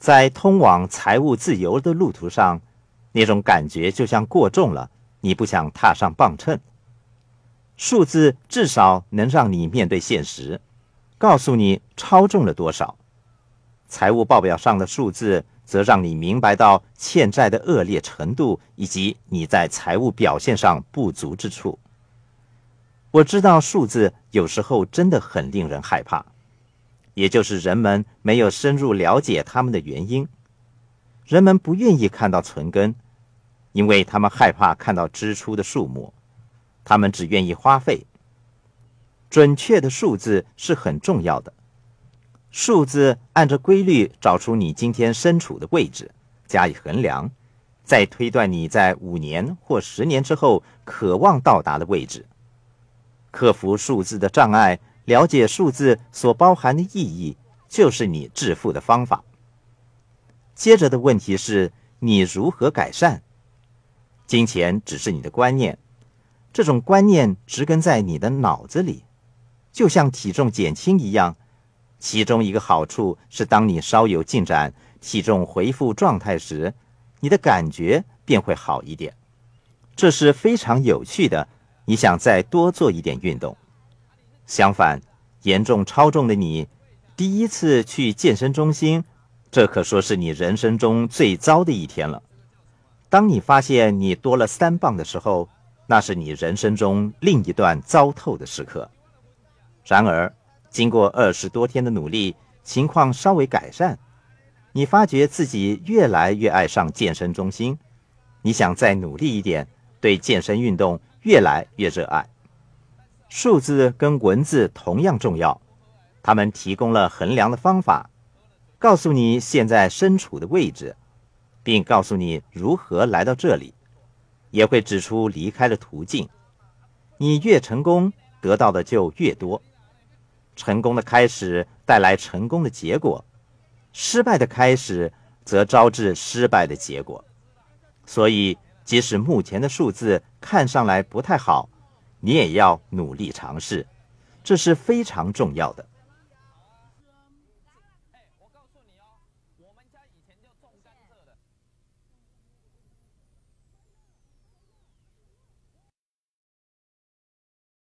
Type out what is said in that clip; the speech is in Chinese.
在通往财务自由的路途上，那种感觉就像过重了，你不想踏上磅秤。数字至少能让你面对现实，告诉你超重了多少。财务报表上的数字则让你明白到欠债的恶劣程度以及你在财务表现上不足之处。我知道数字有时候真的很令人害怕。也就是人们没有深入了解他们的原因，人们不愿意看到存根，因为他们害怕看到支出的数目，他们只愿意花费。准确的数字是很重要的，数字按照规律找出你今天身处的位置，加以衡量，再推断你在五年或十年之后渴望到达的位置，克服数字的障碍。了解数字所包含的意义，就是你致富的方法。接着的问题是你如何改善？金钱只是你的观念，这种观念植根在你的脑子里，就像体重减轻一样。其中一个好处是，当你稍有进展，体重恢复状态时，你的感觉便会好一点。这是非常有趣的。你想再多做一点运动。相反，严重超重的你，第一次去健身中心，这可说是你人生中最糟的一天了。当你发现你多了三磅的时候，那是你人生中另一段糟透的时刻。然而，经过二十多天的努力，情况稍微改善，你发觉自己越来越爱上健身中心，你想再努力一点，对健身运动越来越热爱。数字跟文字同样重要，他们提供了衡量的方法，告诉你现在身处的位置，并告诉你如何来到这里，也会指出离开的途径。你越成功，得到的就越多。成功的开始带来成功的结果，失败的开始则招致失败的结果。所以，即使目前的数字看上来不太好。你也要努力尝试，这是非常重要的。